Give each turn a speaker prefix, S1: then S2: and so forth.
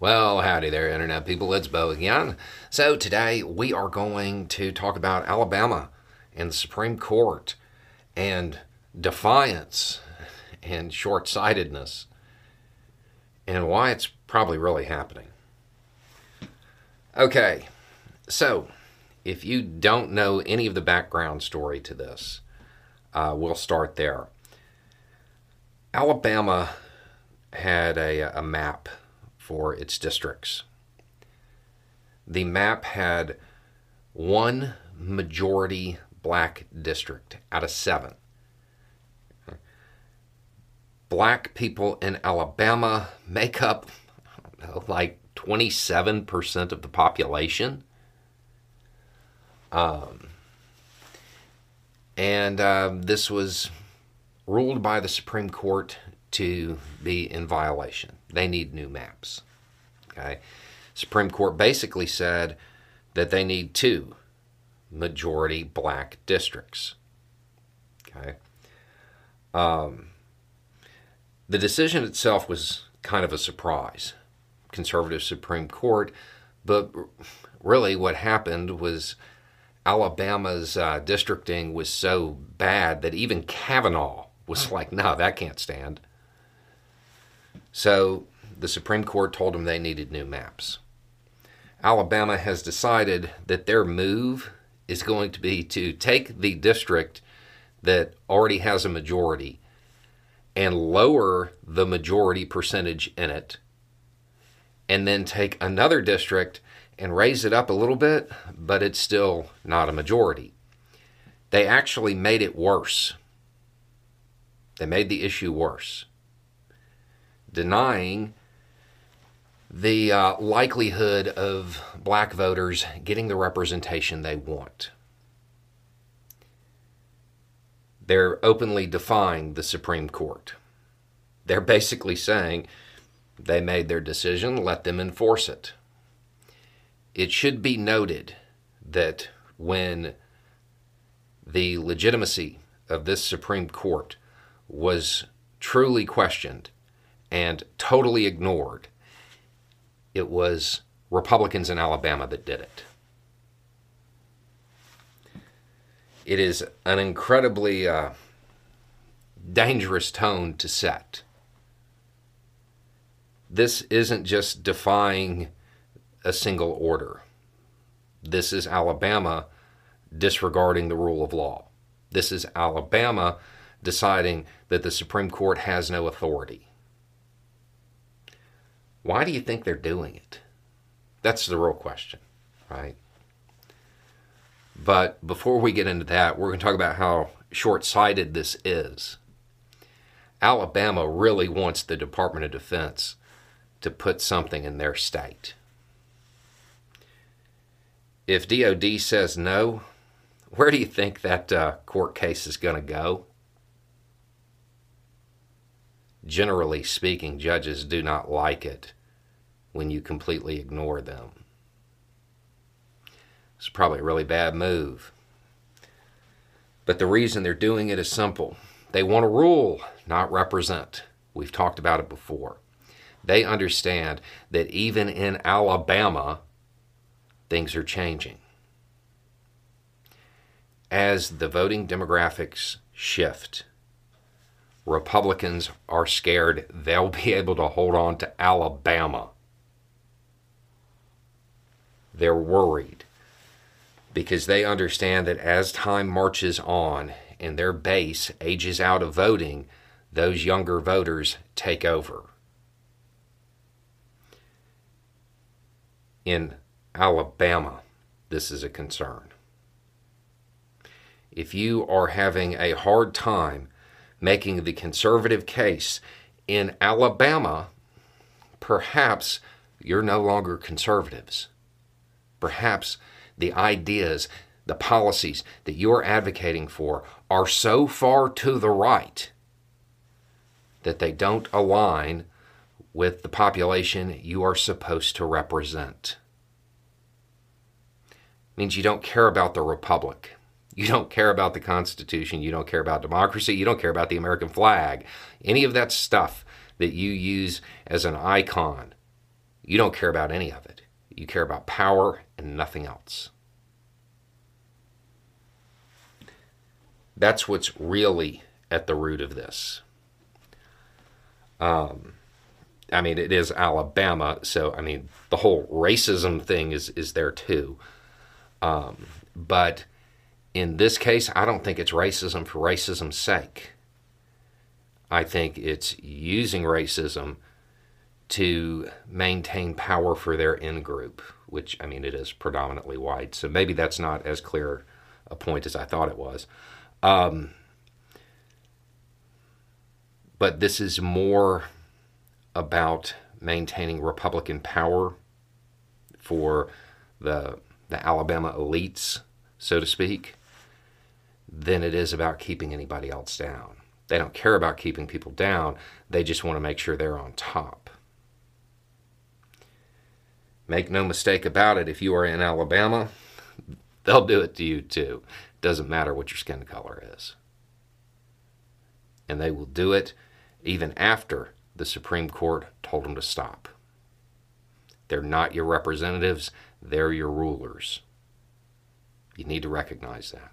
S1: Well, howdy there, Internet people. It's Beau again. So, today we are going to talk about Alabama and the Supreme Court and defiance and short sightedness and why it's probably really happening. Okay, so if you don't know any of the background story to this, uh, we'll start there. Alabama had a, a map for its districts. The map had one majority black district out of seven. Black people in Alabama make up know, like 27% of the population. Um, and uh, this was ruled by the Supreme Court to be in violation. They need new maps. Okay. Supreme Court basically said that they need two majority black districts. Okay. Um, the decision itself was kind of a surprise. Conservative Supreme Court, but really what happened was Alabama's uh, districting was so bad that even Kavanaugh was like, no, that can't stand. So the Supreme Court told them they needed new maps. Alabama has decided that their move is going to be to take the district that already has a majority and lower the majority percentage in it, and then take another district and raise it up a little bit, but it's still not a majority. They actually made it worse. They made the issue worse denying the uh, likelihood of black voters getting the representation they want. They're openly defying the Supreme Court. They're basically saying they made their decision, let them enforce it. It should be noted that when the legitimacy of this Supreme Court was truly questioned and totally ignored. It was Republicans in Alabama that did it. It is an incredibly uh, dangerous tone to set. This isn't just defying a single order. This is Alabama disregarding the rule of law. This is Alabama deciding that the Supreme Court has no authority. Why do you think they're doing it? That's the real question, right? But before we get into that, we're going to talk about how short sighted this is. Alabama really wants the Department of Defense to put something in their state. If DOD says no, where do you think that uh, court case is going to go? Generally speaking, judges do not like it when you completely ignore them. It's probably a really bad move. But the reason they're doing it is simple they want to rule, not represent. We've talked about it before. They understand that even in Alabama, things are changing. As the voting demographics shift, Republicans are scared they'll be able to hold on to Alabama. They're worried because they understand that as time marches on and their base ages out of voting, those younger voters take over. In Alabama, this is a concern. If you are having a hard time making the conservative case. In Alabama, perhaps you're no longer conservatives. Perhaps the ideas, the policies that you're advocating for are so far to the right that they don't align with the population you are supposed to represent. Means you don't care about the republic. You don't care about the Constitution. You don't care about democracy. You don't care about the American flag. Any of that stuff that you use as an icon, you don't care about any of it. You care about power and nothing else. That's what's really at the root of this. Um, I mean, it is Alabama, so I mean, the whole racism thing is is there too. Um, but in this case, I don't think it's racism for racism's sake. I think it's using racism to maintain power for their in group, which I mean, it is predominantly white. So maybe that's not as clear a point as I thought it was. Um, but this is more about maintaining Republican power for the the Alabama elites, so to speak, than it is about keeping anybody else down. They don't care about keeping people down. They just want to make sure they're on top. Make no mistake about it, if you are in Alabama, they'll do it to you too. Doesn't matter what your skin color is. And they will do it even after the Supreme Court told them to stop. They're not your representatives, they're your rulers. You need to recognize that.